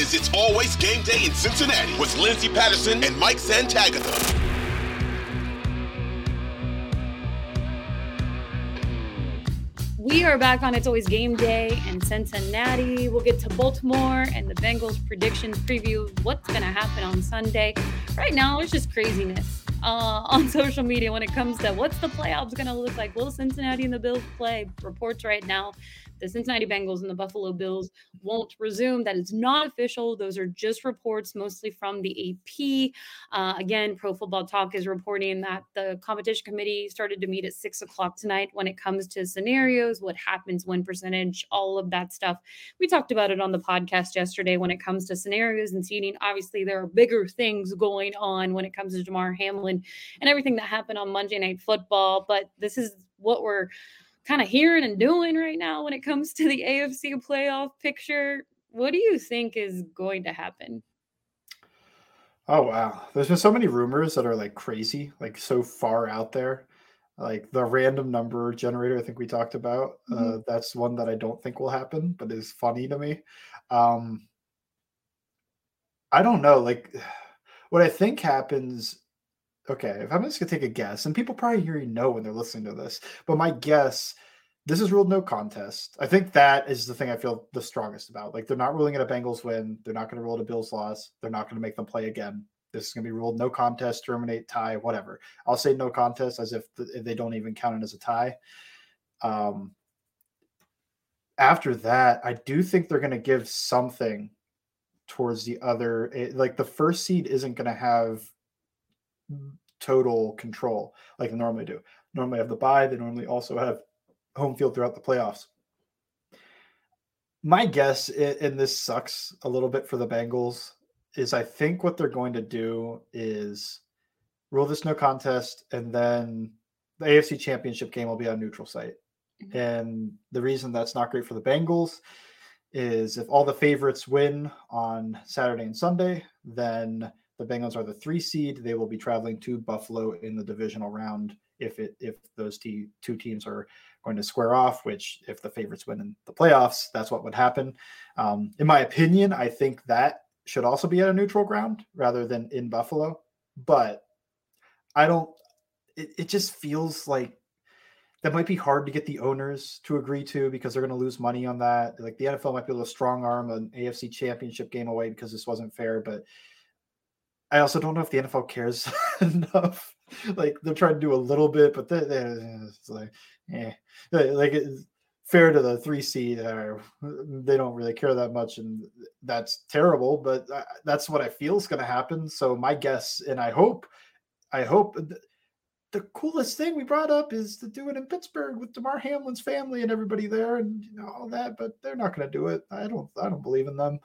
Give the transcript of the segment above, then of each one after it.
Is It's Always Game Day in Cincinnati with Lindsay Patterson and Mike Santagata. We are back on It's Always Game Day in Cincinnati. We'll get to Baltimore and the Bengals predictions preview what's going to happen on Sunday. Right now, it's just craziness uh, on social media when it comes to what's the playoffs going to look like. Will Cincinnati and the Bills play? Reports right now the Cincinnati Bengals and the Buffalo Bills won't resume. That is not official. Those are just reports, mostly from the AP. Uh, again, Pro Football Talk is reporting that the competition committee started to meet at six o'clock tonight when it comes to scenarios, what happens, win percentage, all of that stuff. We talked about it on the podcast yesterday when it comes to scenarios and seeding. Obviously, there are bigger things going on when it comes to Damar Hamlin and everything that happened on Monday Night Football. But this is what we're kind of hearing and doing right now when it comes to the AFC playoff picture. What do you think is going to happen? Oh wow, there's been so many rumors that are like crazy, like so far out there. Like the random number generator, I think we talked about. Uh, mm-hmm. Uh, that's one that I don't think will happen, but is funny to me. Um, I don't know. Like, what I think happens okay, if I'm just gonna take a guess, and people probably already know when they're listening to this, but my guess, this is ruled no contest. I think that is the thing I feel the strongest about. Like they're not ruling it a Bengals win. They're not going to rule it a Bills loss. They're not going to make them play again. This is going to be ruled no contest, terminate, tie, whatever. I'll say no contest as if, they don't even count it as a tie. Um, after that, I do think they're going to give something towards the other. It, like the first seed isn't going to have total control like they normally do. Normally have the bye. They normally also have home field throughout the playoffs. My guess, and this sucks a little bit for the Bengals, is I think what they're going to do is rule this no contest, and then the AFC Championship game will be on neutral site. Mm-hmm. And the reason that's not great for the Bengals is if all the favorites win on Saturday and Sunday, then the Bengals are the three seed. They will be traveling to Buffalo in the divisional round if it if those t- two teams are going to square off. Which, if the favorites win in the playoffs, that's what would happen. Um, in my opinion, I think that should also be at a neutral ground rather than in Buffalo. But I don't. It, it just feels like that might be hard to get the owners to agree to because they're going to lose money on that. Like the NFL might be able to strong arm an AFC championship game away because this wasn't fair, but I also don't know if the NFL cares enough. Like they're trying to do a little bit, but they, they, it's like, eh, like it's fair to the three seed. They don't really care that much, and that's terrible. But that's what I feel is going to happen. So my guess, and I hope, I hope the coolest thing we brought up is to do it in Pittsburgh with Damar Hamlin's family and everybody there and you know all that, but they're not going to do it. I don't I don't believe in them.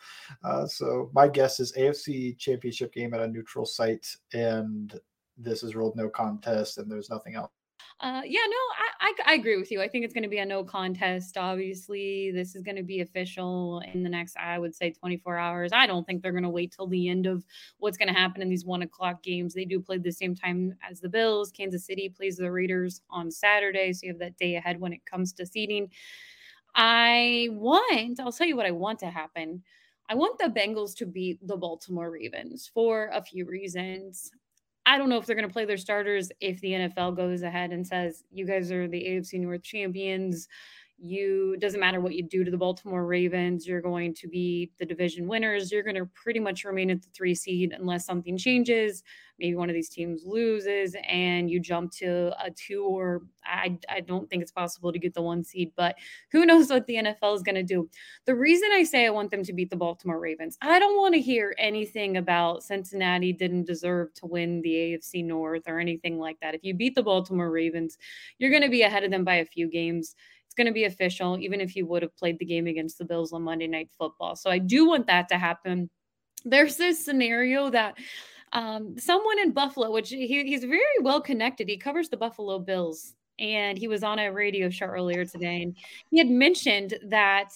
Uh, so my guess is AFC Championship game at a neutral site, and this is ruled no contest, and there's nothing else uh, yeah, no, I, I, I agree with you. I think it's going to be a no contest. Obviously, this is going to be official in the next, I would say, 24 hours. I don't think they're going to wait till the end of what's going to happen in these one o'clock games. They do play the same time as the Bills. Kansas City plays the Raiders on Saturday, so you have that day ahead when it comes to seeding. I want, I'll tell you what I want to happen. I want the Bengals to beat the Baltimore Ravens for a few reasons. I don't know if they're going to play their starters if the NFL goes ahead and says, you guys are the AFC North champions. You doesn't matter what you do to the Baltimore Ravens, you're going to be the division winners. You're going to pretty much remain at the three seed unless something changes. Maybe one of these teams loses and you jump to a two, or I, I don't think it's possible to get the one seed, but who knows what the NFL is going to do. The reason I say I want them to beat the Baltimore Ravens, I don't want to hear anything about Cincinnati didn't deserve to win the AFC North or anything like that. If you beat the Baltimore Ravens, you're going to be ahead of them by a few games going to be official, even if you would have played the game against the Bills on Monday Night Football. So I do want that to happen. There's this scenario that um, someone in Buffalo, which he, he's very well connected, he covers the Buffalo Bills, and he was on a radio show earlier today, and he had mentioned that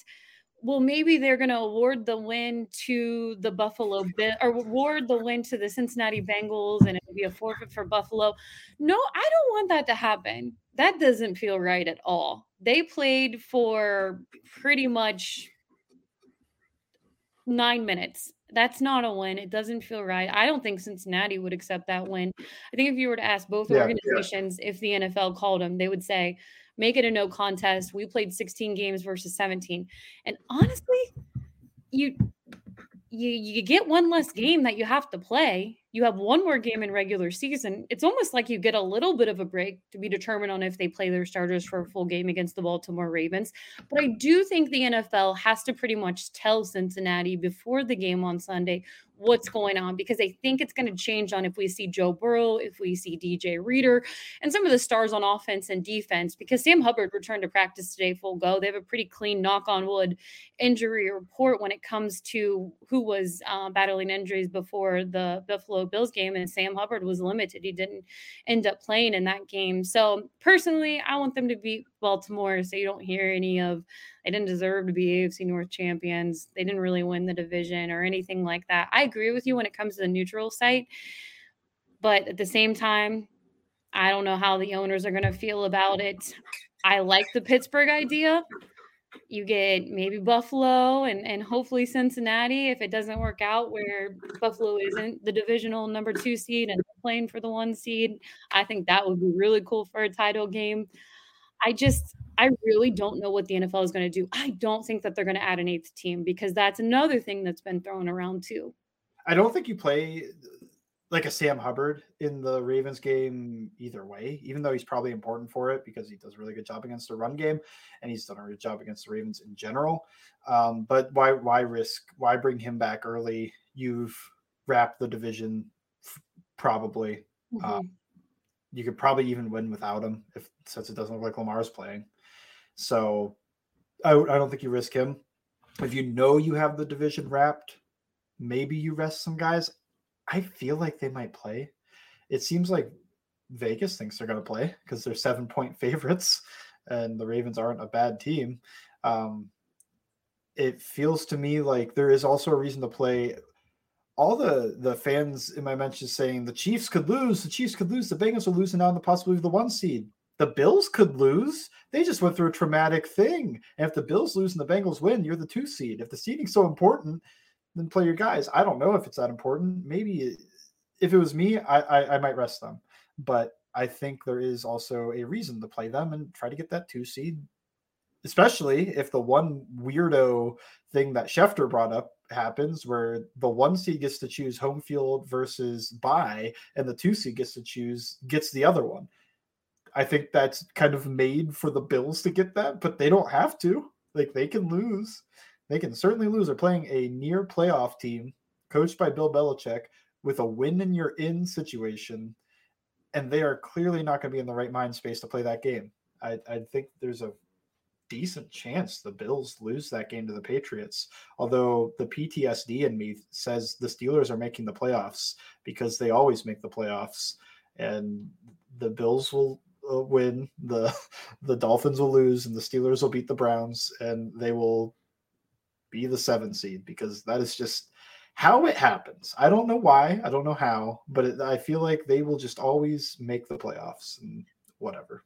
well, maybe they're going to award the win to the Buffalo Bill or award the win to the Cincinnati Bengals and it would be a forfeit for Buffalo. No, I don't want that to happen. That doesn't feel right at all. They played for pretty much nine minutes. That's not a win. It doesn't feel right. I don't think Cincinnati would accept that win. I think if you were to ask both yeah, organizations yeah. if the NFL called them, they would say, make it a no contest. We played 16 games versus 17. And honestly, you you you get one less game that you have to play. You have one more game in regular season. It's almost like you get a little bit of a break to be determined on if they play their starters for a full game against the Baltimore Ravens. But I do think the NFL has to pretty much tell Cincinnati before the game on Sunday what's going on because I think it's going to change on if we see Joe Burrow, if we see DJ Reader, and some of the stars on offense and defense. Because Sam Hubbard returned to practice today full go. They have a pretty clean knock on wood injury report when it comes to who was uh, battling injuries before the Buffalo Bills game, and Sam Hubbard was limited. He didn't end up playing in that game. So personally, I want them to beat Baltimore so you don't hear any of they didn't deserve to be AFC North champions. They didn't really win the division or anything like that. I agree with you when it comes to the neutral site. But at the same time, I don't know how the owners are going to feel about it. I like the Pittsburgh idea. You get maybe Buffalo and, and hopefully Cincinnati if it doesn't work out where Buffalo isn't the divisional number two seed and playing for the one seed. I think that would be really cool for a title game. I just I really don't know what the NFL is going to do. I don't think that they're going to add an eighth team because that's another thing that's been thrown around too. I don't think you play like a Sam Hubbard in the Ravens game either way, even though he's probably important for it because he does a really good job against the run game and he's done a good job against the Ravens in general. Um, but why why risk why bring him back early? You've wrapped the division probably. Mm-hmm. Um, you could probably even win without him if since it doesn't look like Lamar's playing. So I, I don't think you risk him. If you know you have the division wrapped, maybe you rest some guys. I feel like they might play. It seems like Vegas thinks they're going to play because they're seven point favorites and the Ravens aren't a bad team. Um, it feels to me like there is also a reason to play all the the fans in my mention saying the Chiefs could lose, the Chiefs could lose, the Bengals are losing on the possibility of the one seed. The Bills could lose. They just went through a traumatic thing. And if the Bills lose and the Bengals win, you're the two seed. If the seeding's so important, then play your guys. I don't know if it's that important. Maybe if it was me, I, I, I might rest them. But I think there is also a reason to play them and try to get that two seed especially if the one weirdo thing that Schefter brought up happens where the one seed gets to choose home field versus bye and the two seed gets to choose gets the other one. I think that's kind of made for the Bills to get that, but they don't have to. Like they can lose. They can certainly lose. They're playing a near playoff team coached by Bill Belichick with a win and you're in situation. And they are clearly not going to be in the right mind space to play that game. I, I think there's a decent chance the Bills lose that game to the Patriots. Although the PTSD in me says the Steelers are making the playoffs because they always make the playoffs, and the Bills will uh, win, the the Dolphins will lose, and the Steelers will beat the Browns, and they will be the seven seed because that is just how it happens. I don't know why, I don't know how, but it, I feel like they will just always make the playoffs and whatever.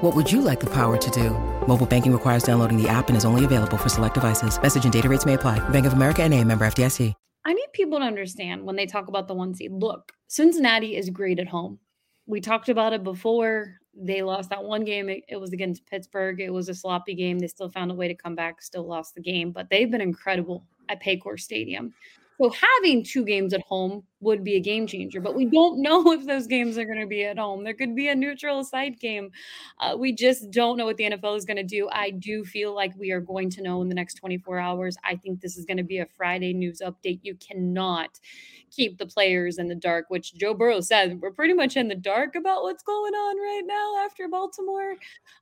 What would you like the power to do? Mobile banking requires downloading the app and is only available for select devices. Message and data rates may apply. Bank of America and a member FDIC. I need people to understand when they talk about the one seed. Look, Cincinnati is great at home. We talked about it before. They lost that one game. It, it was against Pittsburgh. It was a sloppy game. They still found a way to come back, still lost the game, but they've been incredible at Paycor Stadium. So having two games at home would be a game changer, but we don't know if those games are going to be at home. There could be a neutral site game. Uh, we just don't know what the NFL is going to do. I do feel like we are going to know in the next 24 hours. I think this is going to be a Friday news update. You cannot keep the players in the dark, which Joe Burrow said we're pretty much in the dark about what's going on right now after Baltimore.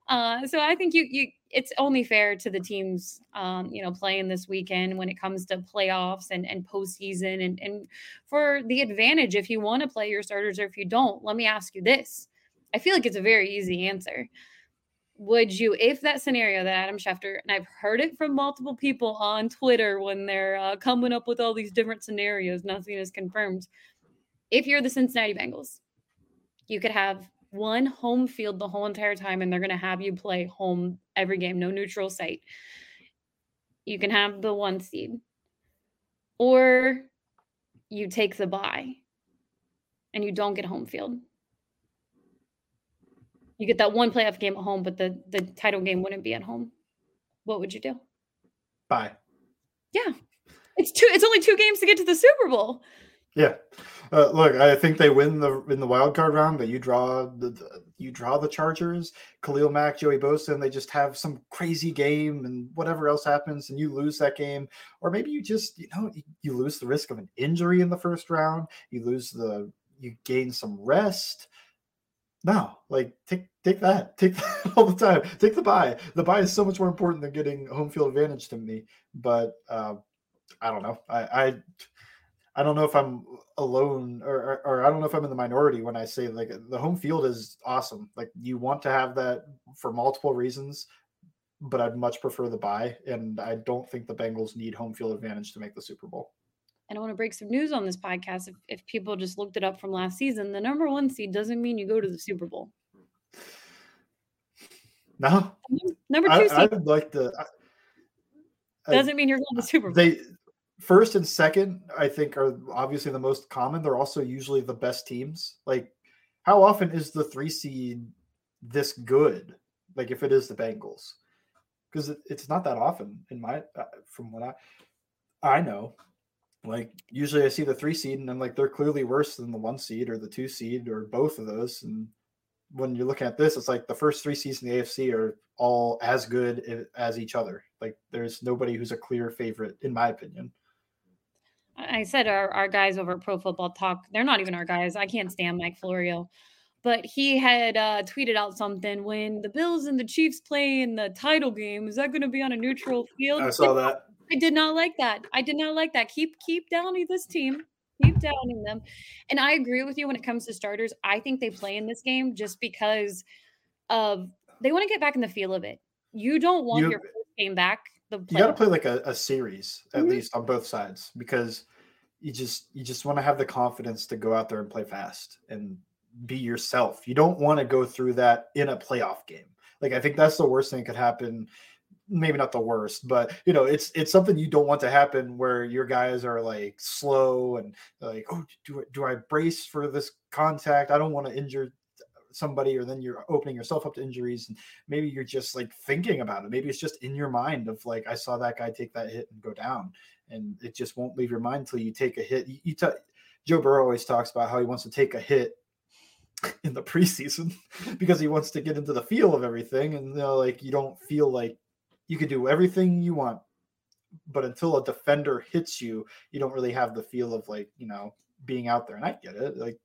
Uh, so I think you you it's only fair to the teams, um, you know, playing this weekend when it comes to playoffs and and postseason, and and for the advantage if you want to play your starters or if you don't. Let me ask you this: I feel like it's a very easy answer. Would you, if that scenario that Adam Schefter, and I've heard it from multiple people on Twitter when they're uh, coming up with all these different scenarios, nothing is confirmed. If you're the Cincinnati Bengals, you could have one home field the whole entire time and they're going to have you play home every game, no neutral site. You can have the one seed. Or you take the bye and you don't get home field. You get that one playoff game at home, but the the title game wouldn't be at home. What would you do? Bye. Yeah. It's two it's only two games to get to the Super Bowl. Yeah. Uh, look, I think they win the in the wild card round, but you draw the, the you draw the Chargers, Khalil Mack, Joey Bosa, and they just have some crazy game, and whatever else happens, and you lose that game, or maybe you just you know you, lose the risk of an injury in the first round, you lose the you gain some rest. No, like take take that, take that all the time. Take the bye. The bye is so much more important than getting home field advantage to me. But uh, I don't know. I, I I don't know if I'm alone or, or, or, I don't know if I'm in the minority when I say like the home field is awesome. Like you want to have that for multiple reasons, but I'd much prefer the bye. And I don't think the Bengals need home field advantage to make the Super Bowl. And I want to break some news on this podcast. If, if people just looked it up from last season, the number one seed doesn't mean you go to the Super Bowl. No. Number two I, seed. I'd like to. I, doesn't mean you're going to the Super Bowl. They first and second, I think, are obviously the most common. They're also usually the best teams. Like, how often is the three seed this good? Like, if it is the Bengals, because it's not that often in my uh, from what I I know. Like, usually I see the three seed and I'm like, they're clearly worse than the one seed or the two seed or both of those. And when you're looking at this, it's like the first three seeds in the AFC are all as good as each other. Like, there's nobody who's a clear favorite, in my opinion. I said our, our guys over at Pro Football Talk, they're not even our guys. I can't stand Mike Florio. But he had uh, tweeted out something when the Bills and the Chiefs play in the title game. Is that going to be on a neutral field? I saw that. I did not like that. I did not like that. Keep keep downing this team. Keep downing them. And I agree with you when it comes to starters. I think they play in this game just because of they want to get back in the feel of it. You don't want you, your first game back the you got to play like a, a series at mm-hmm. least on both sides because you just you just want to have the confidence to go out there and play fast and be yourself. You don't want to go through that in a playoff game. Like I think that's the worst thing that could happen. Maybe not the worst, but you know, it's it's something you don't want to happen where your guys are like slow and like, oh, do do I brace for this contact? I don't want to injure somebody or then you're opening yourself up to injuries and maybe you're just like thinking about it. Maybe it's just in your mind of like i saw that guy take that hit and go down and it just won't leave your mind until you take a hit. You, you t- joe burrow always talks about how he wants to take a hit in the preseason because he wants to get into the feel of everything and you know like you don't feel like you could do everything you want but until a defender hits you you don't really have the feel of like you know being out there and i get it like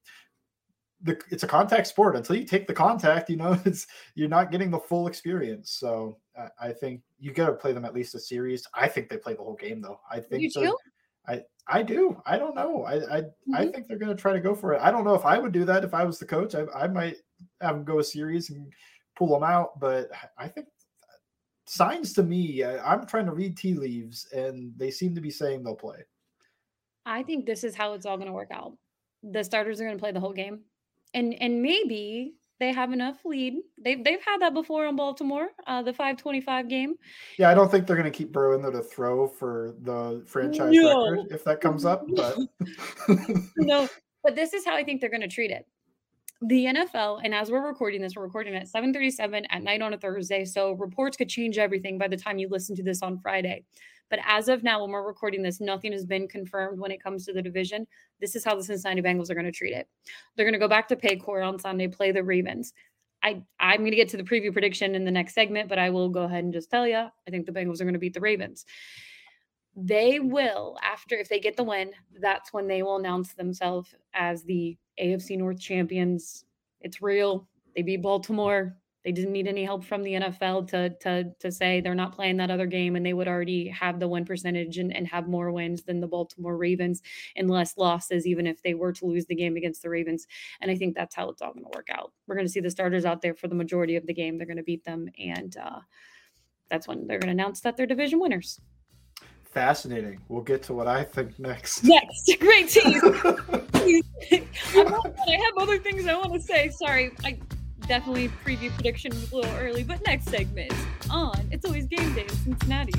the it's a contact sport. Until you take the contact, you know, it's you're not getting the full experience. So I, I think you got to play them at least a series. I think they play the whole game though. I think you I I do. I don't know. I I, mm-hmm. I think they're going to try to go for it. I don't know if I would do that if I was the coach. I I might have them go a series and pull them out, but I think signs to me. I, I'm trying to read tea leaves, and they seem to be saying they'll play. I think this is how it's all going to work out. The starters are going to play the whole game, and and maybe they have enough lead. They've they've had that before in Baltimore, uh, the five twenty five game. Yeah, I don't think they're going to keep Burrow in there to throw for the franchise no. record if that comes up. But no, but this is how I think they're going to treat it the NFL, and as we're recording this, we're recording at 7:37 at night on a Thursday. So reports could change everything by the time you listen to this on Friday. But as of now, when we're recording this, nothing has been confirmed when it comes to the division. This is how the Cincinnati Bengals are going to treat it. They're going to go back to pay Paycor on Sunday, play the Ravens. I, I'm going to get to the preview prediction in the next segment, but I will go ahead and just tell you I think the Bengals are going to beat the Ravens. They will, after if they get the win, that's when they will announce themselves as the AFC North champions. It's real. They beat Baltimore. They didn't need any help from the NFL to to to say they're not playing that other game, and they would already have the win percentage and, and have more wins than the Baltimore Ravens and less losses, even if they were to lose the game against the Ravens. And I think that's how it's all going to work out. We're going to see the starters out there for the majority of the game. They're going to beat them, and uh, that's when they're going to announce that they're division winners. Fascinating. We'll get to what I think next. Next, great tease. I have other things I want to say. Sorry, I definitely preview prediction was a little early, but next segment on It's Always Game Day in Cincinnati.